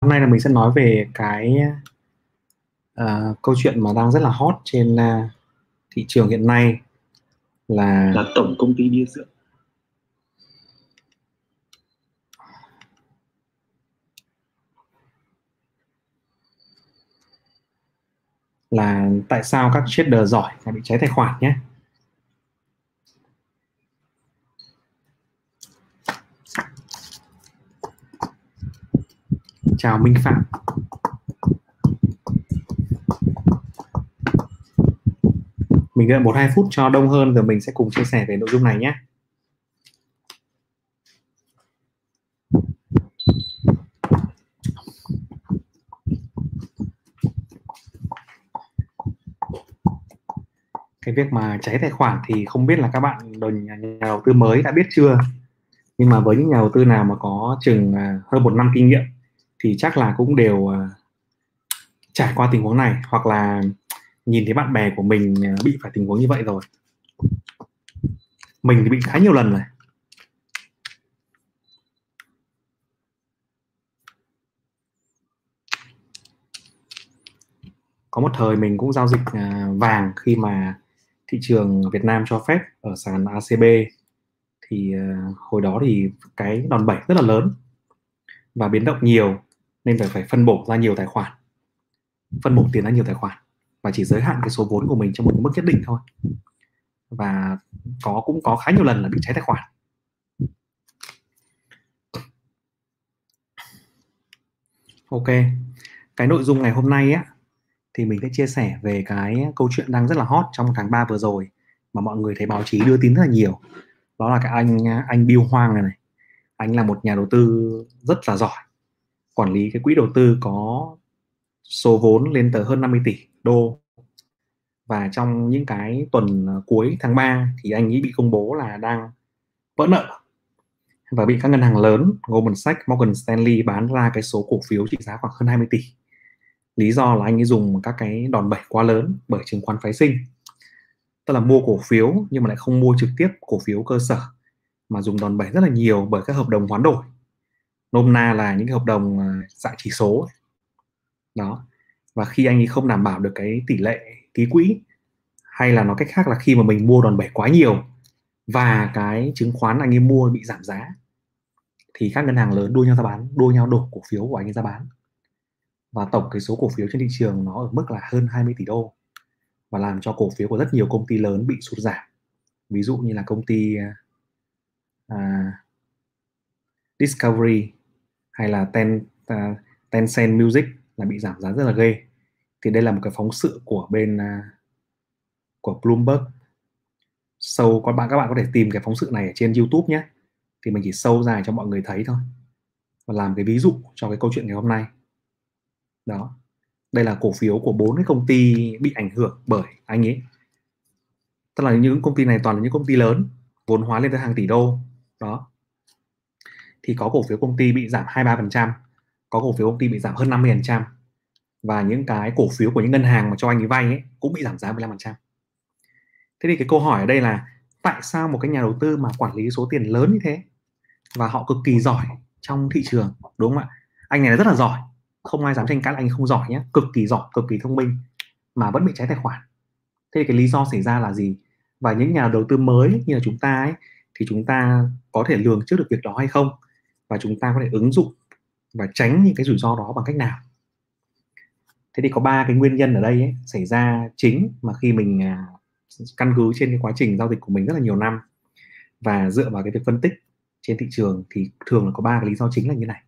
hôm nay là mình sẽ nói về cái uh, câu chuyện mà đang rất là hot trên uh, thị trường hiện nay là là tổng công ty bia rượu. Là tại sao các trader giỏi lại bị cháy tài khoản nhé chào Minh Phạm. Mình đợi một hai phút cho đông hơn rồi mình sẽ cùng chia sẻ về nội dung này nhé. Cái việc mà cháy tài khoản thì không biết là các bạn nhà, nhà đầu tư mới đã biết chưa? Nhưng mà với những nhà đầu tư nào mà có chừng à, hơn một năm kinh nghiệm thì chắc là cũng đều ờ, trải qua tình huống này, hoặc là nhìn thấy bạn bè của mình ờ, bị phải tình huống như vậy rồi. Mình thì bị khá nhiều lần rồi. Có một thời mình cũng giao dịch ờ, vàng khi mà thị trường Việt Nam cho phép ở sàn ACB thì hồi đó thì cái đòn bẩy rất là lớn và biến động nhiều nên phải phải phân bổ ra nhiều tài khoản. Phân bổ tiền ra nhiều tài khoản và chỉ giới hạn cái số vốn của mình trong một mức nhất định thôi. Và có, cũng có khá nhiều lần là bị cháy tài khoản. Ok, cái nội dung ngày hôm nay á, thì mình sẽ chia sẻ về cái câu chuyện đang rất là hot trong tháng 3 vừa rồi mà mọi người thấy báo chí đưa tin rất là nhiều. Đó là cái anh anh Bill Hoang này này. Anh là một nhà đầu tư rất là giỏi quản lý cái quỹ đầu tư có số vốn lên tới hơn 50 tỷ đô. Và trong những cái tuần à, cuối tháng 3 thì anh ấy bị công bố là đang vỡ nợ. Và bị các ngân hàng lớn Goldman Sachs, Morgan Stanley bán ra cái số cổ phiếu trị giá khoảng hơn 20 tỷ. Lý do là anh ấy dùng các cái đòn bẩy quá lớn bởi chứng khoán phái sinh. Tức là mua cổ phiếu nhưng mà lại không mua trực tiếp cổ phiếu cơ sở mà dùng đòn bẩy rất là nhiều bởi các hợp đồng hoán đổi nôm na là những cái hợp đồng à, dạng chỉ số đó. Và khi anh ấy không đảm bảo được cái tỷ lệ ký quỹ hay là nói cách khác là khi mà mình mua đòn bẩy quá nhiều và cái chứng khoán anh ấy mua bị giảm giá thì các ngân hàng lớn đua nhau ra bán đua nhau đổ cổ phiếu của anh ấy ra bán. Và tổng cái số cổ phiếu trên thị trường nó ở mức là hơn 20 tỷ đô và làm cho cổ phiếu của rất nhiều công ty lớn bị sụt giảm. Ví dụ như là công ty uh, Discovery hay là Ten, uh, Tencent Music là bị giảm giá rất là ghê. Thì đây là một cái phóng sự của bên uh, của Bloomberg. Sâu các bạn các bạn có thể tìm cái phóng sự này ở trên YouTube nhé. Thì mình chỉ sâu dài cho mọi người thấy thôi. Và làm cái ví dụ cho cái câu chuyện ngày hôm nay. Đó. Đây là cổ phiếu của bốn cái công ty bị ảnh hưởng bởi anh ấy. Tức là những công ty này toàn là những công ty lớn vốn hóa lên tới hàng tỷ đô. Đó thì có cổ phiếu công ty bị giảm 23%, có cổ phiếu công ty bị giảm hơn 50% và những cái cổ phiếu của những ngân hàng mà cho anh ấy vay ấy cũng bị giảm giá 15%. Thế thì cái câu hỏi ở đây là tại sao một cái nhà đầu tư mà quản lý số tiền lớn như thế và họ cực kỳ giỏi trong thị trường đúng không ạ? Anh này rất là giỏi không ai dám tranh cãi là anh không giỏi nhé cực kỳ giỏi cực kỳ thông minh mà vẫn bị cháy tài khoản thế thì cái lý do xảy ra là gì và những nhà đầu tư mới như là chúng ta ấy thì chúng ta có thể lường trước được việc đó hay không và chúng ta có thể ứng dụng và tránh những cái rủi ro đó bằng cách nào? Thế thì có ba cái nguyên nhân ở đây ấy, xảy ra chính mà khi mình à, căn cứ trên cái quá trình giao dịch của mình rất là nhiều năm và dựa vào cái việc phân tích trên thị trường thì thường là có ba cái lý do chính là như này.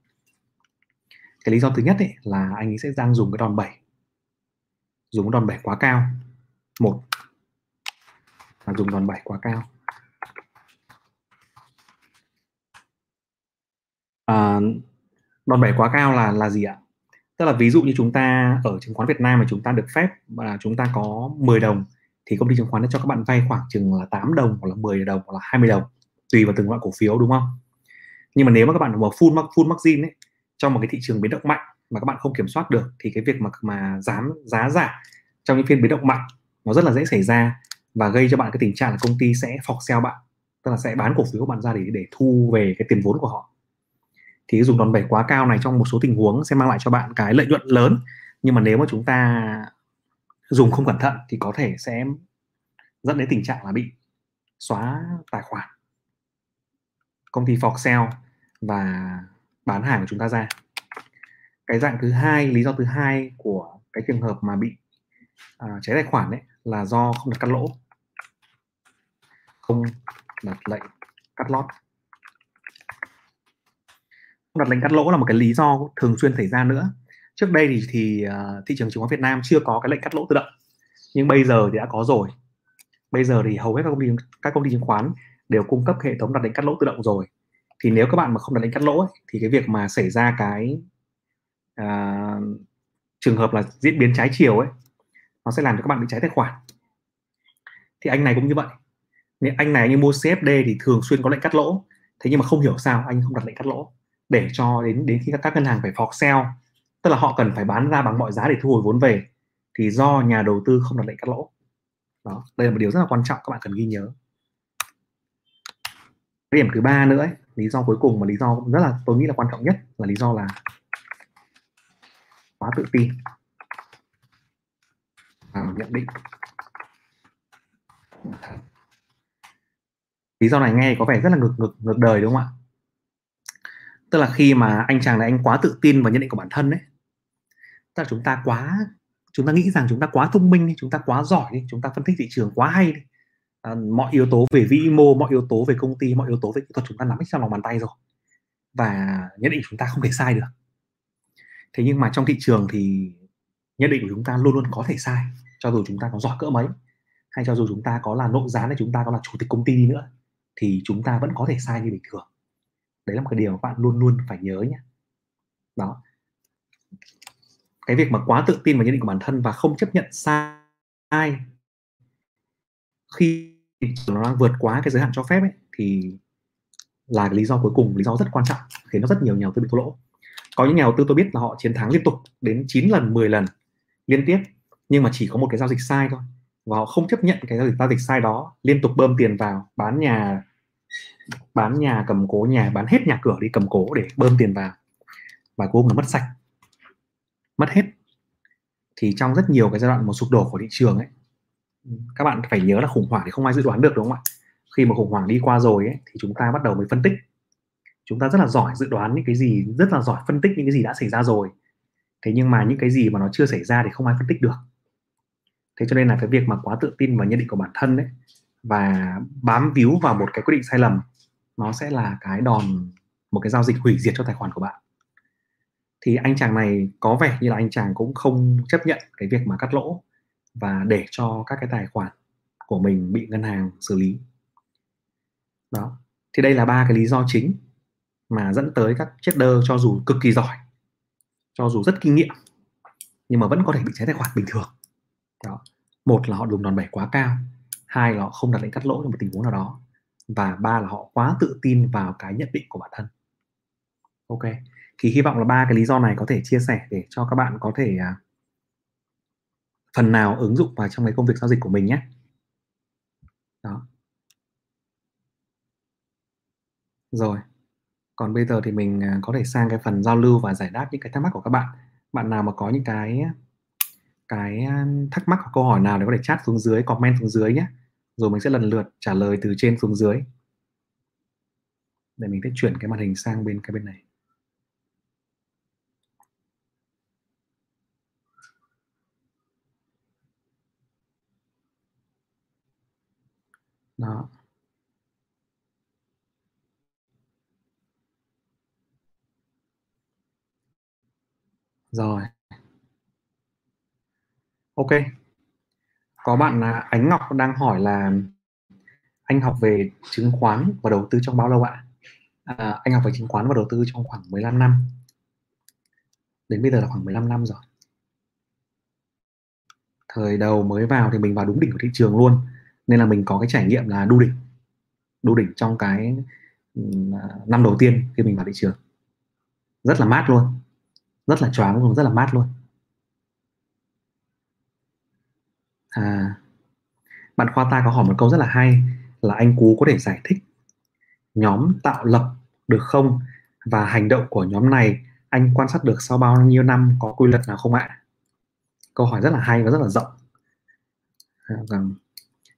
Cái lý do thứ nhất ấy là anh ấy sẽ đang dùng cái đòn bẩy. Dùng đòn bẩy quá cao. Một là dùng đòn bẩy quá cao. À, đòn bẩy quá cao là là gì ạ? Tức là ví dụ như chúng ta ở chứng khoán Việt Nam mà chúng ta được phép và chúng ta có 10 đồng thì công ty chứng khoán đã cho các bạn vay khoảng chừng là 8 đồng hoặc là 10 đồng hoặc là 20 đồng tùy vào từng loại cổ phiếu đúng không? Nhưng mà nếu mà các bạn mở full mark full margin ấy trong một cái thị trường biến động mạnh mà các bạn không kiểm soát được thì cái việc mà mà dám giá giảm trong những phiên biến động mạnh nó rất là dễ xảy ra và gây cho bạn cái tình trạng là công ty sẽ phọc sell bạn tức là sẽ bán cổ phiếu của bạn ra để để thu về cái tiền vốn của họ thì dùng đòn bẩy quá cao này trong một số tình huống sẽ mang lại cho bạn cái lợi nhuận lớn. Nhưng mà nếu mà chúng ta dùng không cẩn thận thì có thể sẽ dẫn đến tình trạng là bị xóa tài khoản. Công ty for sale và bán hàng của chúng ta ra. Cái dạng thứ hai lý do thứ hai của cái trường hợp mà bị à, cháy tài khoản đấy là do không đặt cắt lỗ. Không đặt lệnh cắt lót đặt lệnh cắt lỗ là một cái lý do thường xuyên xảy ra nữa. Trước đây thì, thì uh, thị trường chứng khoán Việt Nam chưa có cái lệnh cắt lỗ tự động. Nhưng bây giờ thì đã có rồi. Bây giờ thì hầu hết các công ty các công ty chứng khoán đều cung cấp hệ thống đặt lệnh cắt lỗ tự động rồi. Thì nếu các bạn mà không đặt lệnh cắt lỗ ấy, thì cái việc mà xảy ra cái uh, trường hợp là diễn biến trái chiều ấy nó sẽ làm cho các bạn bị cháy tài khoản. Thì anh này cũng như vậy. Nếu anh này như mua CFD thì thường xuyên có lệnh cắt lỗ. Thế nhưng mà không hiểu sao anh không đặt lệnh cắt lỗ để cho đến đến khi các, các ngân hàng phải fork sell tức là họ cần phải bán ra bằng mọi giá để thu hồi vốn về thì do nhà đầu tư không đặt lệnh cắt lỗ. Đó đây là một điều rất là quan trọng các bạn cần ghi nhớ. Cái điểm thứ ba nữa ấy, lý do cuối cùng mà lý do rất là tôi nghĩ là quan trọng nhất là lý do là quá tự tin. Và nhận định. Lý do này nghe có vẻ rất là ngược ngược ngược đời đúng không ạ? Tức là khi mà anh chàng này anh quá tự tin vào nhận định của bản thân đấy tức là chúng ta quá chúng ta nghĩ rằng chúng ta quá thông minh đi chúng ta quá giỏi đi chúng ta phân tích thị trường quá hay đi à, mọi yếu tố về vĩ mô mọi yếu tố về công ty mọi yếu tố về kỹ thuật chúng ta nắm hết trong lòng bàn tay rồi và nhận định chúng ta không thể sai được thế nhưng mà trong thị trường thì nhận định của chúng ta luôn luôn có thể sai cho dù chúng ta có giỏi cỡ mấy hay cho dù chúng ta có là nội gián hay chúng ta có là chủ tịch công ty đi nữa thì chúng ta vẫn có thể sai như bình thường đấy là một cái điều bạn luôn luôn phải nhớ nhé đó. Cái việc mà quá tự tin vào nhận định của bản thân và không chấp nhận sai khi nó đang vượt quá cái giới hạn cho phép ấy, thì là cái lý do cuối cùng lý do rất quan trọng khiến nó rất nhiều nhà đầu tư bị thua lỗ. Có những nhà đầu tư tôi biết là họ chiến thắng liên tục đến 9 lần 10 lần liên tiếp nhưng mà chỉ có một cái giao dịch sai thôi. Và họ không chấp nhận cái giao dịch giao dịch sai đó liên tục bơm tiền vào bán nhà bán nhà cầm cố nhà bán hết nhà cửa đi cầm cố để bơm tiền vào. Và cuối cùng là mất sạch. Mất hết. Thì trong rất nhiều cái giai đoạn một sụp đổ của thị trường ấy các bạn phải nhớ là khủng hoảng thì không ai dự đoán được đúng không ạ? Khi mà khủng hoảng đi qua rồi ấy, thì chúng ta bắt đầu mới phân tích. Chúng ta rất là giỏi dự đoán những cái gì rất là giỏi phân tích những cái gì đã xảy ra rồi. Thế nhưng mà những cái gì mà nó chưa xảy ra thì không ai phân tích được. Thế cho nên là cái việc mà quá tự tin vào nhận định của bản thân đấy và bám víu vào một cái quyết định sai lầm, nó sẽ là cái đòn, một cái giao dịch hủy diệt cho tài khoản của bạn. Thì anh chàng này có vẻ như là anh chàng cũng không chấp nhận cái việc mà cắt lỗ và để cho các cái tài khoản của mình bị ngân hàng xử lý. Đó, thì đây là ba cái lý do chính mà dẫn tới các trader cho dù cực kỳ giỏi, cho dù rất kinh nghiệm, nhưng mà vẫn có thể bị cháy tài khoản bình thường. Đó, một là họ dùng đòn bẩy quá cao hai là họ không đặt lệnh cắt lỗ trong một tình huống nào đó và ba là họ quá tự tin vào cái nhận định của bản thân. Ok thì hy vọng là ba cái lý do này có thể chia sẻ để cho các bạn có thể à, phần nào ứng dụng vào trong cái công việc giao dịch của mình nhé. Đó. Rồi còn bây giờ thì mình à, có thể sang cái phần giao lưu và giải đáp những cái thắc mắc của các bạn. Bạn nào mà có những cái cái à, thắc mắc hoặc câu hỏi nào thì có thể chat xuống dưới comment xuống dưới nhé rồi mình sẽ lần lượt trả lời từ trên xuống dưới. Để mình sẽ chuyển cái màn hình sang bên cái bên này. Đó. Rồi. Ok có bạn là Ánh Ngọc đang hỏi là anh học về chứng khoán và đầu tư trong bao lâu ạ? À, anh học về chứng khoán và đầu tư trong khoảng 15 năm. Đến bây giờ là khoảng 15 năm rồi. Thời đầu mới vào thì mình vào đúng đỉnh của thị trường luôn nên là mình có cái trải nghiệm là đu đỉnh. Đu đỉnh trong cái ừ, à, năm đầu tiên khi mình vào thị trường. Rất là mát luôn. Rất là choáng luôn rất là mát luôn. À. Bạn khoa ta có hỏi một câu rất là hay là anh cú có thể giải thích nhóm tạo lập được không và hành động của nhóm này anh quan sát được sau bao nhiêu năm có quy luật nào không ạ? Câu hỏi rất là hay và rất là rộng. Rằng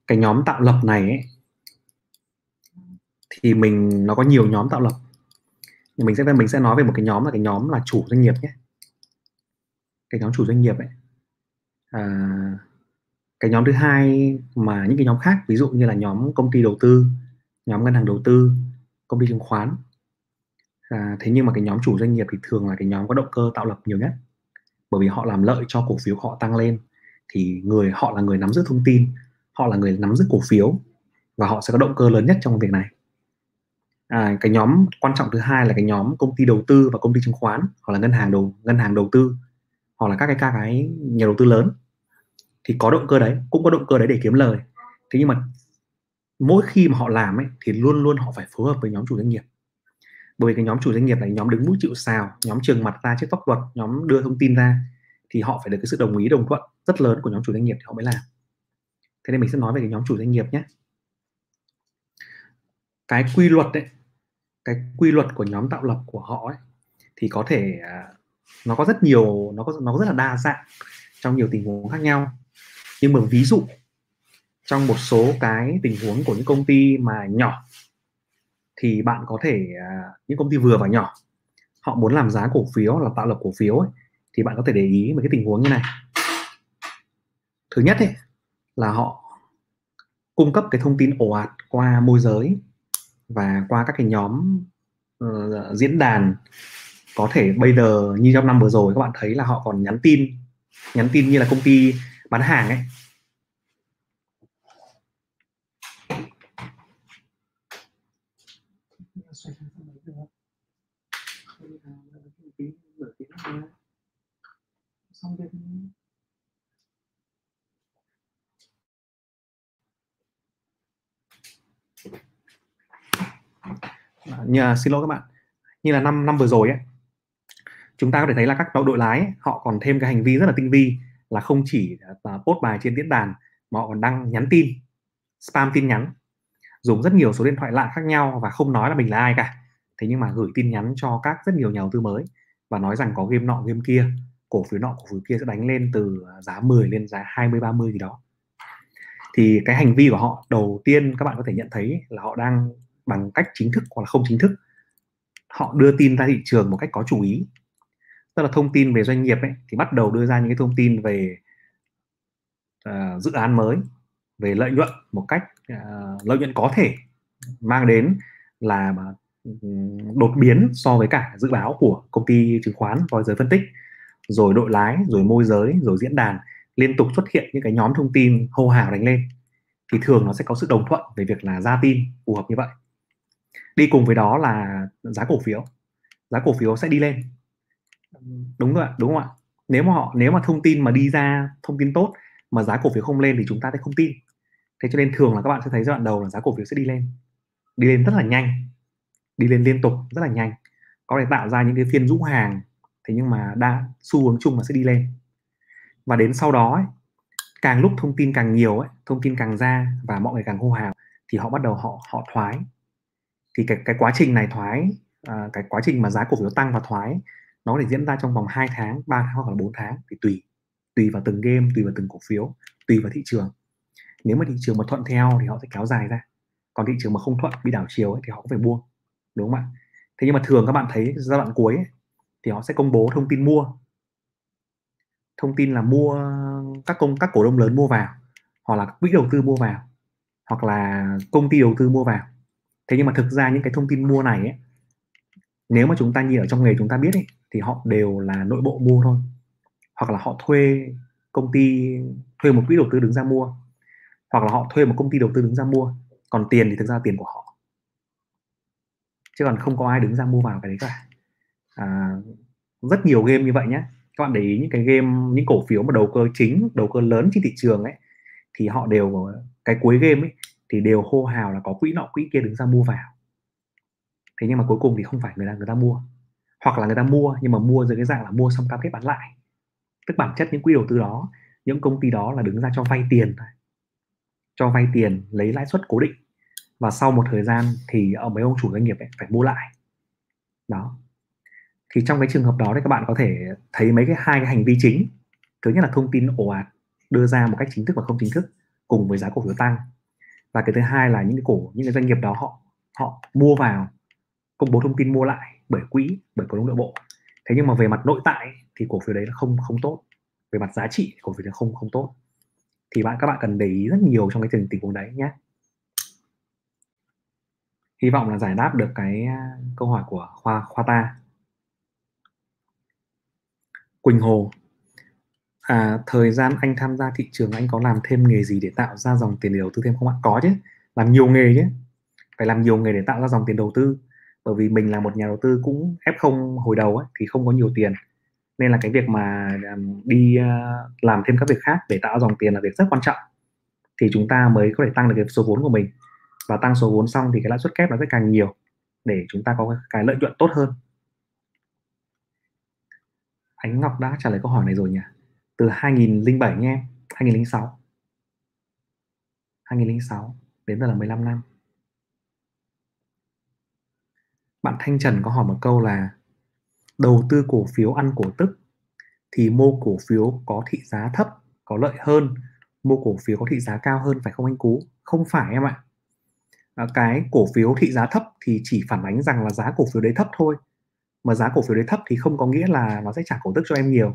cái nhóm tạo lập này ấy, thì mình nó có nhiều nhóm tạo lập. Mình sẽ mình sẽ nói về một cái nhóm là cái nhóm là chủ doanh nghiệp nhé. Cái nhóm chủ doanh nghiệp ấy. À, cái nhóm thứ hai mà những cái nhóm khác ví dụ như là nhóm công ty đầu tư nhóm ngân hàng đầu tư công ty chứng khoán. À, thế nhưng mà cái nhóm chủ doanh nghiệp thì thường là cái nhóm có động cơ tạo lập nhiều nhất. Bởi vì họ làm lợi cho cổ phiếu họ tăng lên thì người họ là người nắm giữ thông tin họ là người nắm giữ cổ phiếu và họ sẽ có động cơ lớn nhất trong việc này. À, cái nhóm quan trọng thứ hai là cái nhóm công ty đầu tư và công ty chứng khoán hoặc là ngân hàng đầu ngân hàng đầu tư hoặc là các cái các cái nhà đầu tư lớn thì có động cơ đấy, cũng có động cơ đấy để kiếm lời. Thế nhưng mà mỗi khi mà họ làm ấy, thì luôn luôn họ phải phối hợp với nhóm chủ doanh nghiệp. Bởi vì cái nhóm chủ doanh nghiệp này, nhóm đứng mũi chịu sào, nhóm trường mặt ra trước pháp luật, nhóm đưa thông tin ra, thì họ phải được cái sự đồng ý, đồng thuận rất lớn của nhóm chủ doanh nghiệp thì họ mới làm. Thế nên mình sẽ nói về cái nhóm chủ doanh nghiệp nhé. Cái quy luật đấy cái quy luật của nhóm tạo lập của họ ấy, thì có thể à, nó có rất nhiều, nó có nó có rất là đa dạng trong nhiều tình huống khác nhau nhưng mà ví dụ trong một số cái tình huống của những công ty mà nhỏ thì bạn có thể à, những công ty vừa và nhỏ họ muốn làm giá cổ phiếu là tạo lập cổ phiếu ấy, thì bạn có thể để ý một cái tình huống như này. Thứ nhất ấy, là họ cung cấp cái thông tin ồ ạt qua môi giới và qua các cái nhóm uh, diễn đàn. Có thể bây giờ như trong năm vừa rồi các bạn thấy là họ còn nhắn tin nhắn tin như là công ty bán hàng ấy. Xong việc như là, xin lỗi các bạn. Như là năm năm vừa rồi ấy chúng ta có thể thấy là các đội lái ấy, họ còn thêm cái hành vi rất là tinh vi là không chỉ uh, post bài trên diễn đàn mà họ còn đăng nhắn tin spam tin nhắn dùng rất nhiều số điện thoại lạ khác nhau và không nói là mình là ai cả. Thế nhưng mà gửi tin nhắn cho các rất nhiều nhà đầu tư mới và nói rằng có game nọ game kia cổ phiếu nọ cổ phiếu kia sẽ đánh lên từ à, giá 10 lên giá 20 30 gì đó. Thì cái hành vi của họ đầu tiên các bạn có thể nhận thấy là họ đang bằng cách chính thức hoặc là không chính thức họ đưa tin ra thị trường một cách có chủ ý tức là thông tin về doanh nghiệp ấy, thì bắt đầu đưa ra những cái thông tin về uh, dự án mới về lợi nhuận một cách uh, lợi nhuận có thể mang đến là ờ, đột biến so với cả dự báo của công ty chứng khoán và giới phân tích. Rồi đội lái rồi môi giới rồi diễn đàn liên tục xuất hiện những cái nhóm thông tin hô hào đánh lên. Thì thường nó sẽ có sự đồng thuận về việc là ra tin phù hợp như vậy. Đi cùng với đó là giá cổ phiếu. Giá cổ phiếu sẽ đi lên đúng rồi đúng không ạ? Nếu mà họ nếu mà thông tin mà đi ra thông tin tốt mà giá cổ phiếu không lên thì chúng ta sẽ không tin. Thế cho nên thường là các bạn sẽ thấy giai đoạn đầu là giá cổ phiếu sẽ đi lên. Đi lên rất là nhanh. Đi lên liên tục rất là nhanh. Có thể tạo ra những cái phiên rũ hàng thế nhưng mà đa xu hướng chung là sẽ đi lên. Và đến sau đó ấy, càng lúc thông tin càng nhiều ấy, thông tin càng ra và mọi người càng hô hào thì họ bắt đầu họ họ thoái. Thì cái cái quá trình này thoái à, cái quá trình mà giá cổ phiếu tăng và thoái nó có thể diễn ra trong vòng 2 tháng 3 tháng hoặc là 4 tháng thì tùy. Tùy vào từng game tùy vào từng cổ phiếu tùy vào thị trường. Nếu mà thị trường mà thuận theo thì họ sẽ kéo dài ra. Còn thị trường mà không thuận bị đảo chiều ấy, thì họ cũng phải buông đúng không ạ? Thế nhưng mà thường các bạn thấy giai đoạn cuối ấy, thì họ sẽ công bố thông tin mua. Thông tin là mua các công các cổ đông lớn mua vào hoặc là quỹ đầu tư mua vào hoặc là công ty đầu tư mua vào. Thế nhưng mà thực ra những cái thông tin mua này ấy, nếu mà chúng ta nhìn ở trong nghề chúng ta biết ấy, thì họ đều là nội bộ mua thôi. Hoặc là họ thuê công ty thuê một quỹ đầu tư đứng ra mua. Hoặc là họ thuê một công ty đầu tư đứng ra mua còn tiền thì thực ra là tiền của họ. Chứ còn không có ai đứng ra mua vào cái đấy cả. À, rất nhiều game như vậy nhé các bạn để ý những cái game những cổ phiếu mà đầu cơ chính đầu cơ lớn trên thị trường ấy thì họ đều cái cuối game ấy thì đều hô hào là có quỹ nọ quỹ kia đứng ra mua vào thế nhưng mà cuối cùng thì không phải người ta người ta mua. Hoặc là người ta mua, nhưng mà mua dưới cái dạng là mua xong cam kết bán lại. Tức bản chất những quỹ đầu tư đó, những công ty đó là đứng ra cho vay tiền thôi. Cho vay tiền, lấy lãi suất cố định. Và sau một thời gian thì ở mấy ông chủ doanh nghiệp ấy phải mua lại. Đó. Thì trong cái trường hợp đó thì các bạn có thể thấy mấy cái hai cái hành vi chính. Thứ nhất là thông tin ồ ạt, đưa ra một cách chính thức và không chính thức, cùng với giá cổ phiếu tăng. Và cái thứ hai là những cái cổ, những cái doanh nghiệp đó họ họ mua vào công bố thông tin mua lại bởi quỹ bởi cổ đông nội bộ. Thế nhưng mà về mặt nội tại thì cổ phiếu đấy là không không tốt. Về mặt giá trị cổ phiếu đấy không không tốt. Thì bạn các bạn cần để ý rất nhiều trong cái tình tình huống đấy nhé. Hy vọng là giải đáp được cái à, câu hỏi của khoa khoa ta. Quỳnh Hồ. À, thời gian anh tham gia thị trường anh có làm thêm nghề gì để tạo ra dòng tiền để đầu tư thêm không ạ? Có chứ làm nhiều nghề chứ. Phải làm nhiều nghề để tạo ra dòng tiền đầu tư bởi vì mình là một nhà đầu tư cũng F0 hồi đầu ấy, thì không có nhiều tiền. Nên là cái việc mà đi ờ, làm thêm các việc khác để tạo dòng tiền là việc rất quan trọng. Thì chúng ta mới có thể tăng được cái số vốn của mình. Và tăng số vốn xong thì cái lãi suất kép nó sẽ càng nhiều để chúng ta có cái lợi nhuận tốt hơn. Ánh Ngọc đã trả lời câu hỏi này rồi nhỉ? Từ 2007 nha em 2006 2006 đến giờ là 15 năm. Bạn Thanh Trần có hỏi một câu là đầu tư cổ phiếu ăn cổ tức thì mua cổ phiếu có thị giá thấp có lợi hơn mua cổ phiếu có thị giá cao hơn phải không anh Cú? Không phải em ạ. À, cái cổ phiếu thị giá thấp thì chỉ phản ánh rằng là giá cổ phiếu đấy thấp thôi. Mà giá cổ phiếu đấy thấp thì không có nghĩa là nó sẽ trả cổ tức cho em nhiều.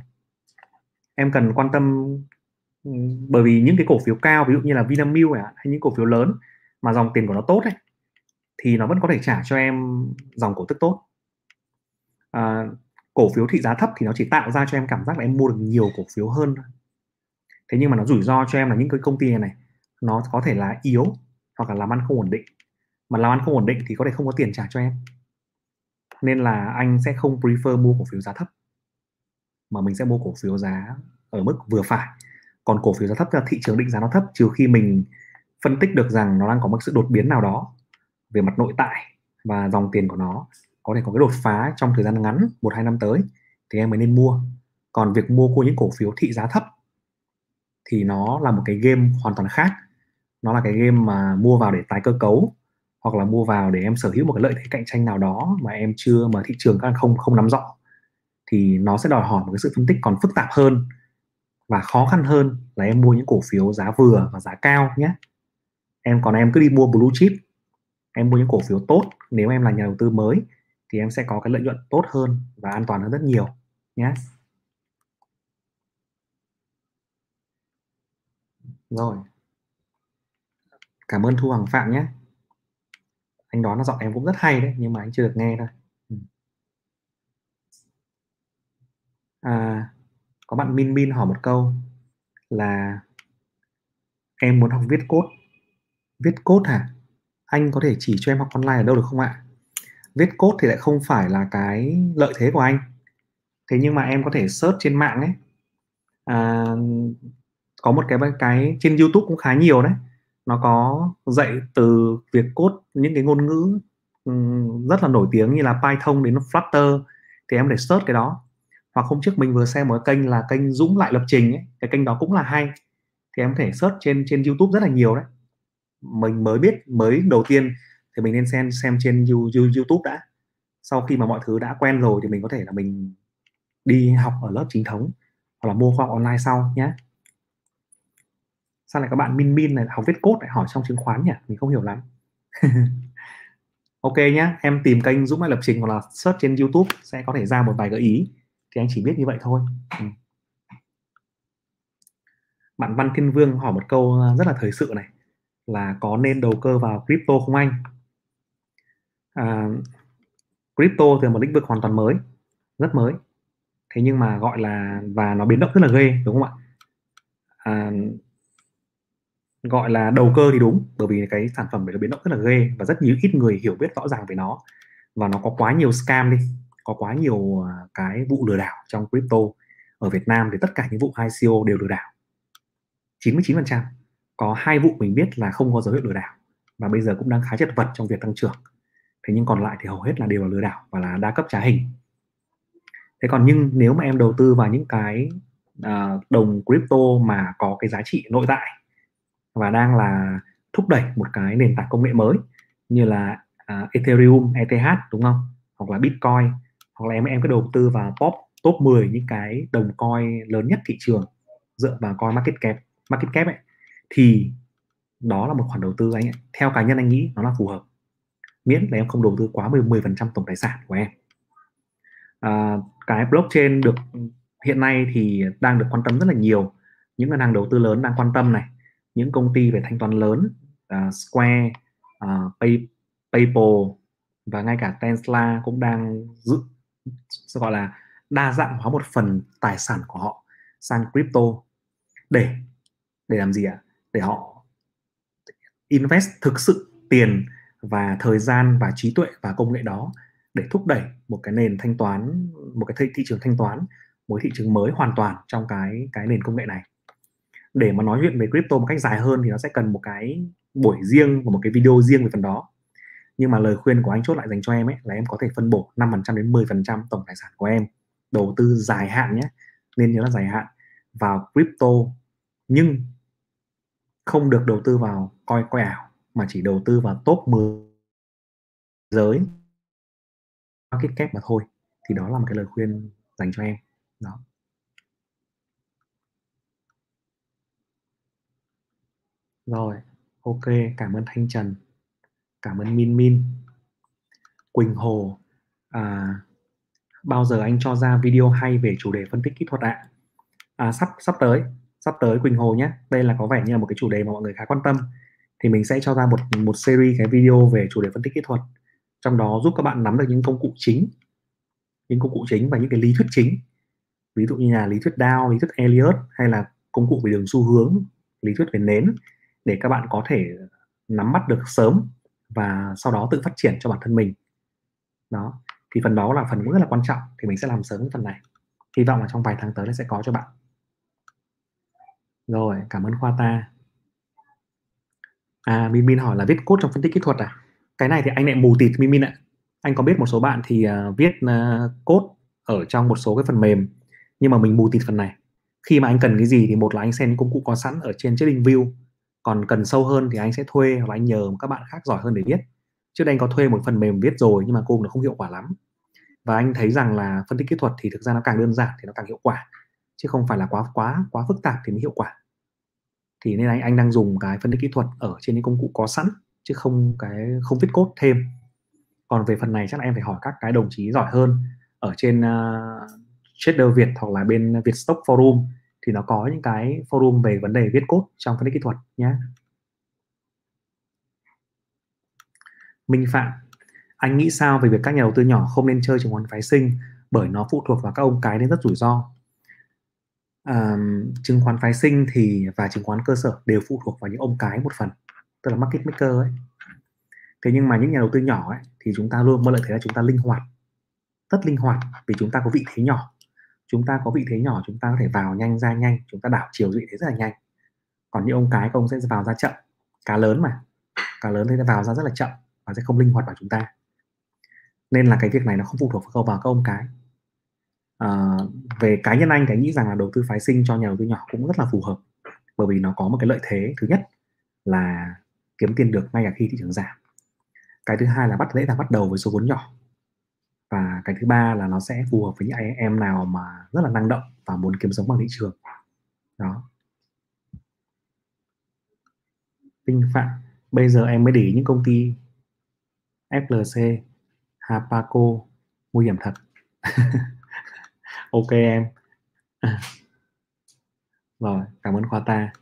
Em cần quan tâm ừ, bởi vì những cái cổ phiếu cao ví dụ như là Vinamilk hay những cổ phiếu lớn mà dòng tiền của nó tốt ấy thì nó vẫn có thể trả cho em dòng cổ tức tốt. À, cổ phiếu thị giá thấp thì nó chỉ tạo ra cho em cảm giác là em mua được nhiều cổ phiếu hơn thôi. Thế nhưng mà nó rủi ro cho em là những cái công ty này, này nó có thể là yếu hoặc là làm ăn không ổn định. Mà làm ăn không ổn định thì có thể không có tiền trả cho em. Nên là anh sẽ không prefer mua cổ phiếu giá thấp mà mình sẽ mua cổ phiếu giá ở mức vừa phải. Còn cổ phiếu giá thấp là thị trường định giá nó thấp trừ khi mình phân tích được rằng nó đang có một sự đột biến nào đó về mặt nội tại và dòng tiền của nó có thể có cái đột phá trong thời gian ngắn, một, hai năm tới, thì em mới nên mua. Còn việc mua của những cổ phiếu thị giá thấp thì nó là một cái game hoàn toàn khác. Nó là cái game mà mua vào để tái cơ cấu hoặc là mua vào để em sở hữu một cái lợi thế cạnh tranh nào đó mà em chưa, mà thị trường các không không nắm rõ. Thì nó sẽ đòi hỏi một cái sự phân tích còn phức tạp hơn và khó khăn hơn là em mua những cổ phiếu giá vừa và giá cao nhé. Em, còn em cứ đi mua blue chip em mua những cổ phiếu tốt nếu em là nhà đầu tư mới thì em sẽ có cái lợi nhuận tốt hơn và an toàn hơn rất nhiều nhé. Rồi. Cảm ơn thu hoàng phạm nhé. Anh đó nó giọng em cũng rất hay đấy nhưng mà anh chưa được nghe thôi. Ừ. À, có bạn min min hỏi một câu là em muốn học viết code. Viết code hả? Anh có thể chỉ cho em học online ở đâu được không ạ? Viết code thì lại không phải là cái lợi thế của anh. Thế nhưng mà em có thể search trên mạng ấy. À, có một cái cái trên YouTube cũng khá nhiều đấy. Nó có dạy từ việc code những cái ngôn ngữ ừ, rất là nổi tiếng như là Python đến Flutter. Thì em để search cái đó. Hoặc hôm trước mình vừa xem một cái kênh là kênh Dũng lại lập trình ấy cái kênh đó cũng là hay. Thì em có thể search trên trên YouTube rất là nhiều đấy mình mới biết, mới đầu tiên thì mình nên xem xem trên YouTube đã. Sau khi mà mọi thứ đã quen rồi thì mình có thể là mình đi học ở lớp chính thống hoặc là mua khoa học online sau nhé sao lại các bạn min min này học viết code lại hỏi trong chứng khoán nhỉ? Mình không hiểu lắm. Ok nhé em tìm kênh Dũng Mai lập trình hoặc là search trên YouTube sẽ có thể ra một vài gợi ý. Thì anh chỉ biết như vậy thôi. Ừ. bạn Văn Thiên Vương hỏi một câu ờ, rất là thời sự này là có nên đầu cơ vào crypto không anh? À, crypto thì là một lĩnh vực hoàn toàn mới rất mới. Thế nhưng mà gọi là và nó biến động rất là ghê đúng không ạ? À, gọi là đầu cơ thì đúng bởi vì cái sản phẩm này nó biến động rất là ghê và rất nhiều ít người hiểu biết rõ ràng về nó. Và nó có quá nhiều scam đi có quá nhiều à, cái vụ lừa đảo trong crypto. Ở Việt Nam thì tất cả những vụ ICO đều lừa đảo 99% có hai vụ mình biết là không có dấu hiệu lừa đảo và bây giờ cũng đang khá chật vật trong việc tăng trưởng. Thế nhưng còn lại thì hầu hết là đều là lừa đảo và là đa cấp trá hình. Thế còn nhưng nếu mà em đầu tư vào những cái uh, đồng crypto mà có cái giá trị nội tại và đang là thúc đẩy một cái nền tảng công nghệ mới như là uh, Ethereum, ETH đúng không? Hoặc là Bitcoin hoặc là em em cứ đầu tư vào top top 10 những cái đồng coin lớn nhất thị trường dựa vào coin market cap market cap ấy thì đó là một khoản đầu tư anh ấy. theo cá nhân anh nghĩ nó là phù hợp. Miễn là em không đầu tư quá 10 10% tổng tài sản của em. À, cái blockchain được hiện nay thì đang được quan tâm rất là nhiều. Những ngân hàng đầu tư lớn đang quan tâm này. Những công ty về thanh toán lớn uh, Square, uh, Pay, PayPal và ngay cả Tesla cũng đang dự gọi là đa dạng hóa một phần tài sản của họ sang crypto. Để để làm gì ạ? Để họ invest thực sự tiền và thời gian và trí tuệ và công nghệ đó để thúc đẩy một cái nền thanh toán một cái thị, trường thanh toán một thị trường mới hoàn toàn trong cái cái nền công nghệ này. Để mà nói chuyện về crypto một cách dài hơn thì nó sẽ cần một cái buổi riêng và một cái video riêng về phần đó. Nhưng mà lời khuyên của anh chốt lại dành cho em ấy là em có thể phân bổ 5% đến 10% tổng tài sản của em đầu tư dài hạn nhé. Nên nhớ là dài hạn vào crypto. Nhưng không được đầu tư vào coi coi ảo mà chỉ đầu tư vào top 10 giới. Market cap mà thôi thì đó là một cái lời khuyên dành cho em đó. Rồi ok cảm ơn thanh trần cảm ơn min min quỳnh hồ. À, bao giờ anh cho ra video hay về chủ đề phân tích kỹ thuật ạ? À? à, sắp sắp tới sắp tới quỳnh hồ nhé đây là có vẻ như là một cái chủ đề mà mọi người khá quan tâm thì mình sẽ cho ra một một series cái video về chủ đề phân tích kỹ thuật trong đó giúp các bạn nắm được những công cụ chính những công cụ chính và những cái lý thuyết chính ví dụ như là lý thuyết Dow, lý thuyết Elliot hay là công cụ về đường xu hướng, lý thuyết về nến để các bạn có thể nắm bắt được sớm và sau đó tự phát triển cho bản thân mình. Đó, thì phần đó là phần rất là quan trọng thì mình sẽ làm sớm cái phần này. Hy vọng là trong vài tháng tới nó sẽ có cho bạn. Rồi, cảm ơn Khoa ta. À, Min Min hỏi là viết code trong phân tích kỹ thuật à? Cái này thì anh lại mù tịt Min Min ạ. Anh có biết một số bạn thì uh, viết uh, code ở trong một số cái phần mềm nhưng mà mình mù tịt phần này khi mà anh cần cái gì thì một là anh xem công cụ có sẵn ở trên trading view còn cần sâu hơn thì anh sẽ thuê hoặc là anh nhờ các bạn khác giỏi hơn để viết trước đây anh có thuê một phần mềm viết rồi nhưng mà cô nó không hiệu quả lắm và anh thấy rằng là phân tích kỹ thuật thì thực ra nó càng đơn giản thì nó càng hiệu quả chứ không phải là quá quá quá phức tạp thì mới hiệu quả thì nên anh anh đang dùng cái phân tích kỹ thuật ở trên những công cụ có sẵn chứ không cái không viết code thêm còn về phần này chắc là em phải hỏi các cái đồng chí giỏi hơn ở trên à, uh, Trader Việt hoặc là bên Việt Stock Forum thì nó có những cái forum về vấn đề viết code trong phân tích kỹ thuật nhé. Minh Phạm, anh nghĩ sao về việc các nhà đầu tư nhỏ không nên chơi chứng khoán phái sinh bởi nó phụ thuộc vào các ông cái nên rất rủi ro um, chứng khoán phái sinh thì và chứng khoán cơ sở đều phụ thuộc vào những ông cái một phần, tức là market maker ấy. Thế nhưng mà những nhà đầu tư nhỏ ấy thì chúng ta luôn có lợi thế là chúng ta linh hoạt, rất linh hoạt vì chúng ta có vị thế nhỏ. Chúng ta có vị thế nhỏ chúng ta có thể vào nhanh ra nhanh chúng ta đảo chiều vị thế rất là nhanh. Còn những ông cái ông sẽ vào ra chậm cá lớn mà. Cá lớn thì sẽ vào ra rất là chậm và sẽ không linh hoạt vào chúng ta. Nên là cái việc này nó không phụ thuộc vào các ông cái à, về cá nhân anh thì anh nghĩ rằng là đầu tư phái sinh cho nhà đầu tư nhỏ cũng rất là phù hợp bởi vì nó có một cái lợi thế. Thứ nhất là kiếm tiền được ngay cả khi thị trường giảm. Cái thứ hai là bắt dễ dàng bắt đầu với số vốn nhỏ. Và cái thứ ba là nó sẽ phù hợp với những anh em nào mà rất là năng động và muốn kiếm sống bằng thị trường. Đó. Tinh phạm bây giờ em mới để ý những công ty FLC Hapaco nguy hiểm thật. ok em. Rồi cảm ơn khoa ta.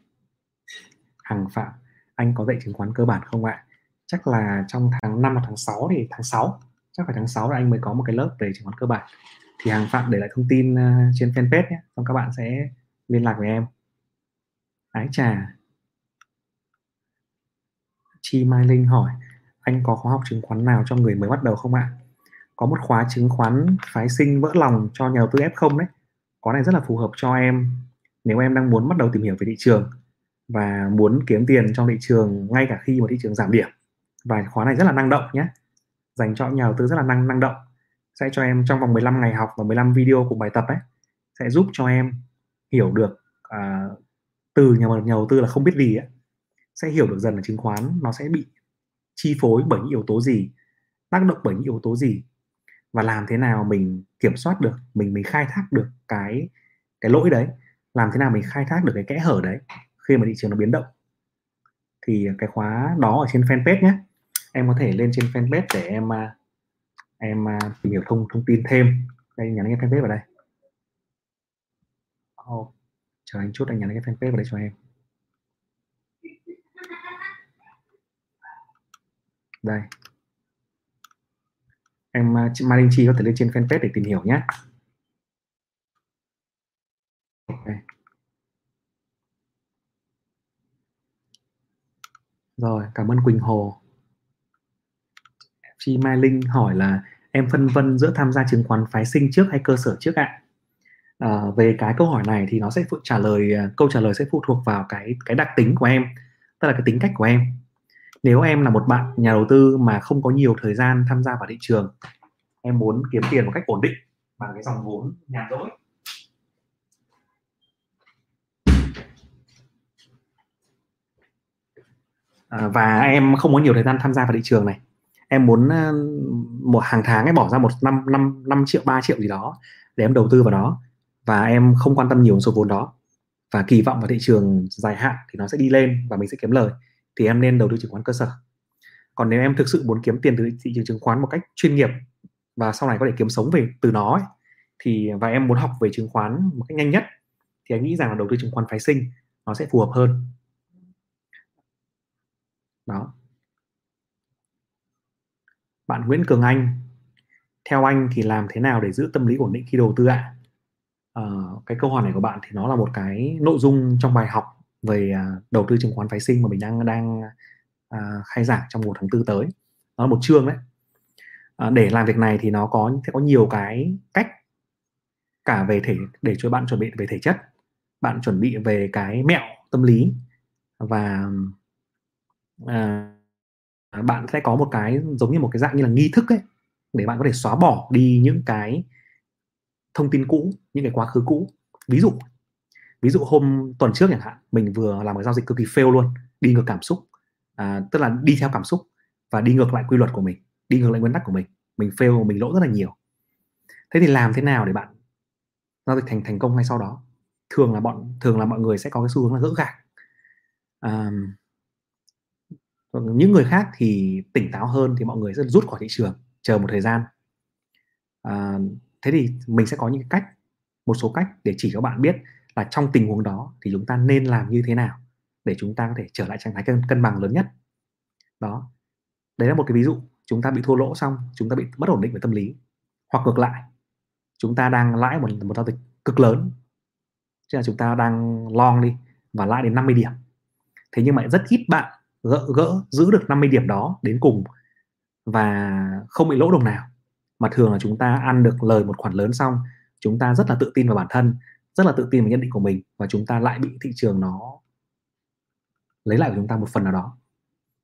Hằng Phạm anh có dạy chứng khoán cơ bản không ạ? Chắc là trong tháng 5 hoặc tháng 6 thì tháng 6 chắc phải tháng 6 là anh mới có một cái lớp về chứng khoán cơ bản. Thì hàng phạm để lại thông tin uh, trên fanpage nhé xong các bạn sẽ liên lạc với em. Ái trà chi mai linh hỏi anh có khóa học chứng khoán nào cho người mới bắt đầu không ạ? Có một khóa chứng khoán phái sinh vỡ lòng cho nhà đầu tư F0 đấy. Khóa này rất là phù hợp cho em. Nếu em đang muốn bắt đầu tìm hiểu về thị trường và muốn kiếm tiền trong thị trường ngay cả khi mà thị trường giảm điểm. Và khóa này rất là năng động nhé. Dành cho nhà đầu tư rất là năng năng động. Sẽ cho em trong vòng 15 ngày học và 15 video của bài tập ấy sẽ giúp cho em hiểu được à, từ nhà, nhà đầu tư là không biết gì ấy, sẽ hiểu được dần là chứng khoán nó sẽ bị chi phối bởi những yếu tố gì tác động bởi những yếu tố gì và làm thế nào mình kiểm soát được mình mình khai thác được cái cái lỗi đấy làm thế nào mình khai thác được cái kẽ hở đấy khi mà thị trường nó biến động. Thì cái khóa đó ở trên fanpage nhé em có thể lên trên fanpage để em à, em à, tìm hiểu thông thông tin thêm. Đây nhắn cái fanpage vào đây. Oh, chờ anh chút anh nhắn cái fanpage vào đây cho em. Đây em uh, Mai Linh Chi có thể lên trên fanpage để tìm hiểu nhé. Okay. rồi cảm ơn Quỳnh Hồ. Chi Mai Linh hỏi là em phân vân giữa tham gia chứng khoán phái sinh trước hay cơ sở trước ạ? À, về cái câu hỏi này thì nó sẽ phụ trả lời à, câu trả lời sẽ phụ thuộc vào cái cái đặc tính của em tức là cái tính cách của em nếu em là một bạn nhà đầu tư mà không có nhiều thời gian tham gia vào thị trường em muốn kiếm tiền một cách ổn định bằng cái dòng vốn nhàn rỗi. À, và em không có nhiều thời gian tham gia vào thị trường này. Em muốn ờ, một hàng tháng em bỏ ra một năm năm năm triệu ba triệu gì đó để em đầu tư vào đó và em không quan tâm nhiều số vốn đó. Và kỳ vọng vào thị trường dài hạn thì nó sẽ đi lên và mình sẽ kiếm lời thì em nên đầu tư chứng khoán cơ sở. Còn nếu em thực sự muốn kiếm tiền từ thị trường chứng khoán một cách chuyên nghiệp và sau này có thể kiếm sống về từ nó ấy, thì và em muốn học về chứng khoán một cách nhanh nhất thì anh nghĩ rằng là đầu tư chứng khoán phái sinh nó sẽ phù hợp hơn. Đó. Bạn Nguyễn Cường Anh theo anh thì làm thế nào để giữ tâm lý ổn định khi đầu tư ạ? À, cái câu hỏi này của bạn thì nó là một cái nội dung trong bài học về à, đầu tư chứng khoán phái sinh mà mình đang đang à, khai giảng trong một tháng tư tới. Đó là một chương đấy. À, để làm việc này thì nó có sẽ có nhiều cái cách cả về thể để cho bạn chuẩn bị về thể chất bạn chuẩn bị về cái mẹo tâm lý và à, bạn sẽ có một cái giống như một cái dạng như là nghi thức ấy để bạn có thể xóa bỏ đi những cái thông tin cũ những cái quá khứ cũ. Ví dụ ví dụ hôm tuần trước chẳng hạn mình vừa làm một giao dịch cực kỳ fail luôn đi ngược cảm xúc. À, tức là đi theo cảm xúc và đi ngược lại quy luật của mình đi ngược lại nguyên tắc của mình. Mình fail mình lỗ rất là nhiều. Thế thì làm thế nào để bạn giao dịch thành thành công ngay sau đó? Thường là bọn thường là mọi người sẽ có cái xu hướng là gỡ gạc. À, những người khác thì tỉnh táo hơn thì mọi người sẽ rút khỏi thị trường chờ một thời gian. À, thế thì mình sẽ có những cách một số cách để chỉ cho bạn biết là trong tình huống đó thì chúng ta nên làm như thế nào để chúng ta có thể trở lại trạng thái cân, cân bằng lớn nhất? Đó. Đấy là một cái ví dụ. Chúng ta bị thua lỗ xong chúng ta bị bất ổn định về tâm lý. Hoặc ngược lại chúng ta đang lãi một một giao dịch cực lớn. Chứ là chúng ta đang long đi và lãi đến 50 điểm. Thế nhưng mà rất ít bạn gỡ gỡ giữ được 50 điểm đó đến cùng và không bị lỗ đồng nào. Mà thường là chúng ta ăn được lời một khoản lớn xong chúng ta rất là tự tin vào bản thân rất là tự tin về nhận định của mình và chúng ta lại bị thị trường nó lấy lại của chúng ta một phần nào đó.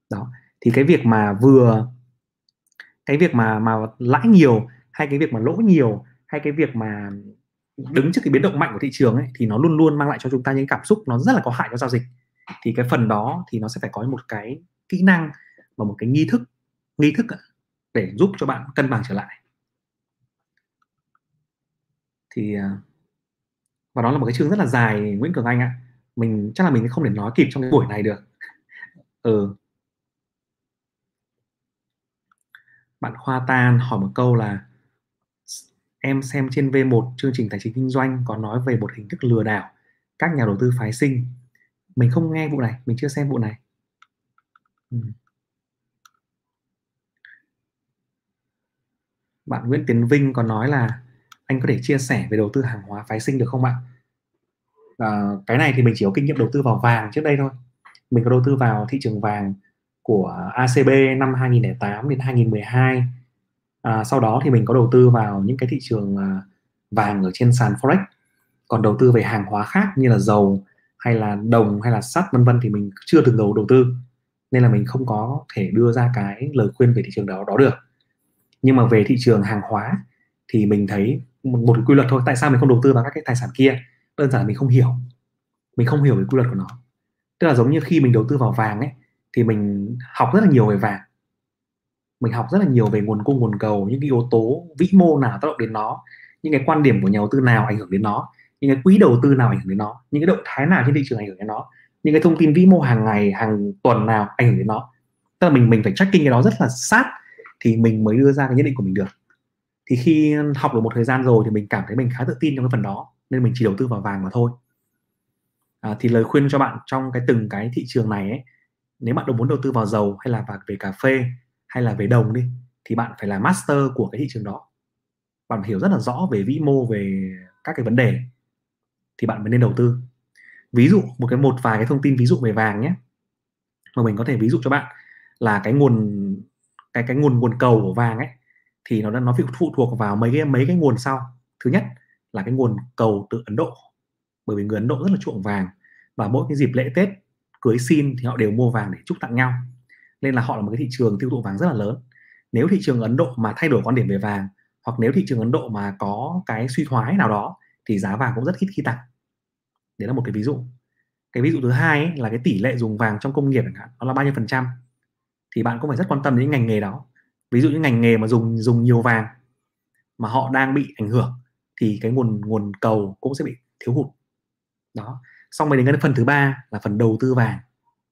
Đó, thì cái việc mà vừa, cái việc mà mà lãi nhiều hay cái việc mà lỗ nhiều hay cái việc mà đứng trước cái biến động mạnh của thị trường ấy, thì nó luôn luôn mang lại cho chúng ta những cảm xúc nó rất là có hại cho giao dịch. Thì cái phần đó thì nó sẽ phải có một cái kỹ năng và một cái nghi thức nghi thức để giúp cho bạn cân bằng trở lại. Thì à, và đó là một cái chương rất là dài, Nguyễn Cường Anh ạ. Mình, chắc là mình không thể nói kịp trong cái buổi này được. Ừ. Bạn Khoa Tan hỏi một câu là, em xem trên V1 chương trình tài chính kinh doanh có nói về một hình thức lừa đảo các nhà đầu tư phái sinh. Mình không nghe vụ này, mình chưa xem vụ này. Ừ. bạn Nguyễn Tiến Vinh còn nói là anh có thể chia sẻ về đầu tư hàng hóa phái sinh được không ạ? À, cái này thì mình chỉ có kinh nghiệm đầu tư vào vàng trước đây thôi. Mình có đầu tư vào thị trường vàng của ACB năm 2008 đến 2012 à, sau đó thì mình có đầu tư vào những cái thị trường à, vàng ở trên sàn forex. Còn đầu tư về hàng hóa khác như là dầu hay là đồng hay là sắt vân vân thì mình chưa từng đầu đầu tư. Nên là mình không có thể đưa ra cái lời khuyên về thị trường đó đó được. Nhưng mà về thị trường hàng hóa thì mình thấy một, một quy luật thôi. Tại sao mình không đầu tư vào các cái tài sản kia? Đơn giản là mình không hiểu. Mình không hiểu về quy luật của nó. Tức là giống như khi mình đầu tư vào vàng ấy thì mình học rất là nhiều về vàng. Mình học rất là nhiều về nguồn cung nguồn cầu những cái yếu tố vĩ mô nào tác động đến nó những cái quan điểm của nhà đầu tư nào ảnh hưởng đến nó những cái quỹ đầu tư nào ảnh hưởng đến nó những cái động thái nào trên thị trường ảnh hưởng đến nó những cái thông tin vĩ mô hàng ngày hàng tuần nào ảnh hưởng đến nó. Tức là mình mình phải tracking cái đó rất là sát thì mình mới đưa ra cái nhận định của mình được thì khi học được một thời gian rồi thì mình cảm thấy mình khá tự tin trong cái phần đó nên mình chỉ đầu tư vào vàng mà thôi. À, thì lời khuyên cho bạn trong cái từng cái thị trường này ấy nếu bạn muốn đầu tư vào dầu hay là vào về cà phê hay là về đồng đi thì bạn phải là master của cái thị trường đó. Bạn phải hiểu rất là rõ về vĩ mô về các cái vấn đề thì bạn mới nên đầu tư. Ví dụ một cái một vài cái thông tin ví dụ về vàng nhé mà mình có thể ví dụ cho bạn là cái nguồn cái cái nguồn nguồn cầu của vàng ấy thì nó nó phụ thuộc vào mấy cái mấy cái nguồn sau. Thứ nhất là cái nguồn cầu từ Ấn Độ bởi vì người Ấn Độ rất là chuộng vàng và mỗi cái dịp lễ Tết cưới xin thì họ đều mua vàng để chúc tặng nhau. Nên là họ là một cái thị trường tiêu thụ vàng rất là lớn. Nếu thị trường Ấn Độ mà thay đổi quan điểm về vàng hoặc nếu thị trường Ấn Độ mà có cái suy thoái nào đó thì giá vàng cũng rất ít khi tăng. Đấy là một cái ví dụ. Cái ví dụ thứ hai ấy, là cái tỷ lệ dùng vàng trong công nghiệp nó là bao nhiêu phần trăm? Thì bạn cũng phải rất quan tâm đến ngành nghề đó ví dụ những ngành nghề mà dùng dùng nhiều vàng mà họ đang bị ảnh hưởng thì cái nguồn nguồn cầu cũng sẽ bị thiếu hụt. Đó. Xong rồi đến cái phần thứ ba là phần đầu tư vàng,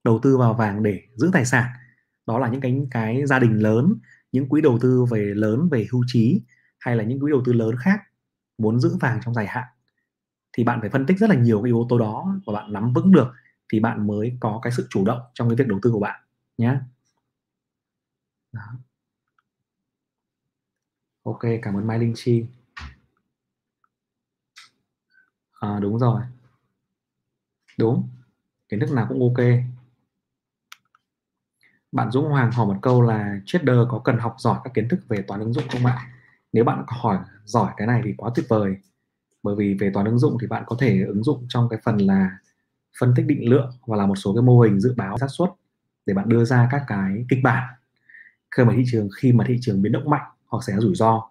đầu tư vào vàng để giữ tài sản. Đó là những cái cái gia đình lớn, những quỹ đầu tư về lớn, về hưu trí hay là những quỹ đầu tư lớn khác muốn giữ vàng trong dài hạn. Thì bạn phải phân tích rất là nhiều cái yếu tố đó và bạn nắm vững được thì bạn mới có cái sự chủ động trong cái việc đầu tư của bạn nhé đó ok cảm ơn Mai Linh Chi. À, đúng rồi. Đúng kiến thức nào cũng ok. Bạn Dũng Hoàng hỏi một câu là trader có cần học giỏi các kiến thức về toán ứng dụng không ạ? Nếu bạn hỏi giỏi cái này thì quá tuyệt vời. Bởi vì về toán ứng dụng thì bạn có thể ứng dụng trong cái phần là phân tích định lượng và là một số cái mô hình dự báo xác suất để bạn đưa ra các cái kịch bản. Khi mà thị trường khi mà thị trường biến động mạnh hoặc xảy ra rủi ro.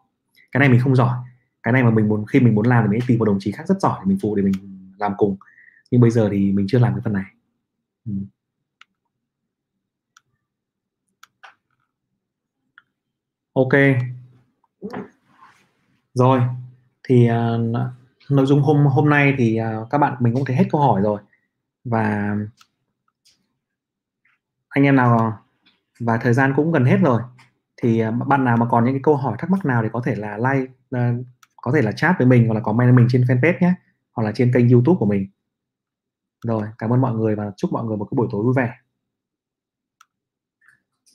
Cái này mình không giỏi. Cái này mà mình muốn khi mình muốn làm thì mình tìm một đồng chí khác rất giỏi để mình phụ để mình làm cùng. Nhưng bây giờ thì mình chưa làm cái phần này. Ừ. ok. Rồi. Thì uh, nội dung hôm hôm nay thì uh, các bạn mình cũng thấy hết câu hỏi rồi. Và anh em nào và thời gian cũng gần hết rồi thì à, bạn nào mà còn những cái câu hỏi thắc mắc nào thì có thể là like ờ, có thể là chat với mình hoặc là comment mình trên fanpage nhé, hoặc là trên kênh youtube của mình. Rồi, cảm ơn mọi người và chúc mọi người một cái buổi tối vui vẻ.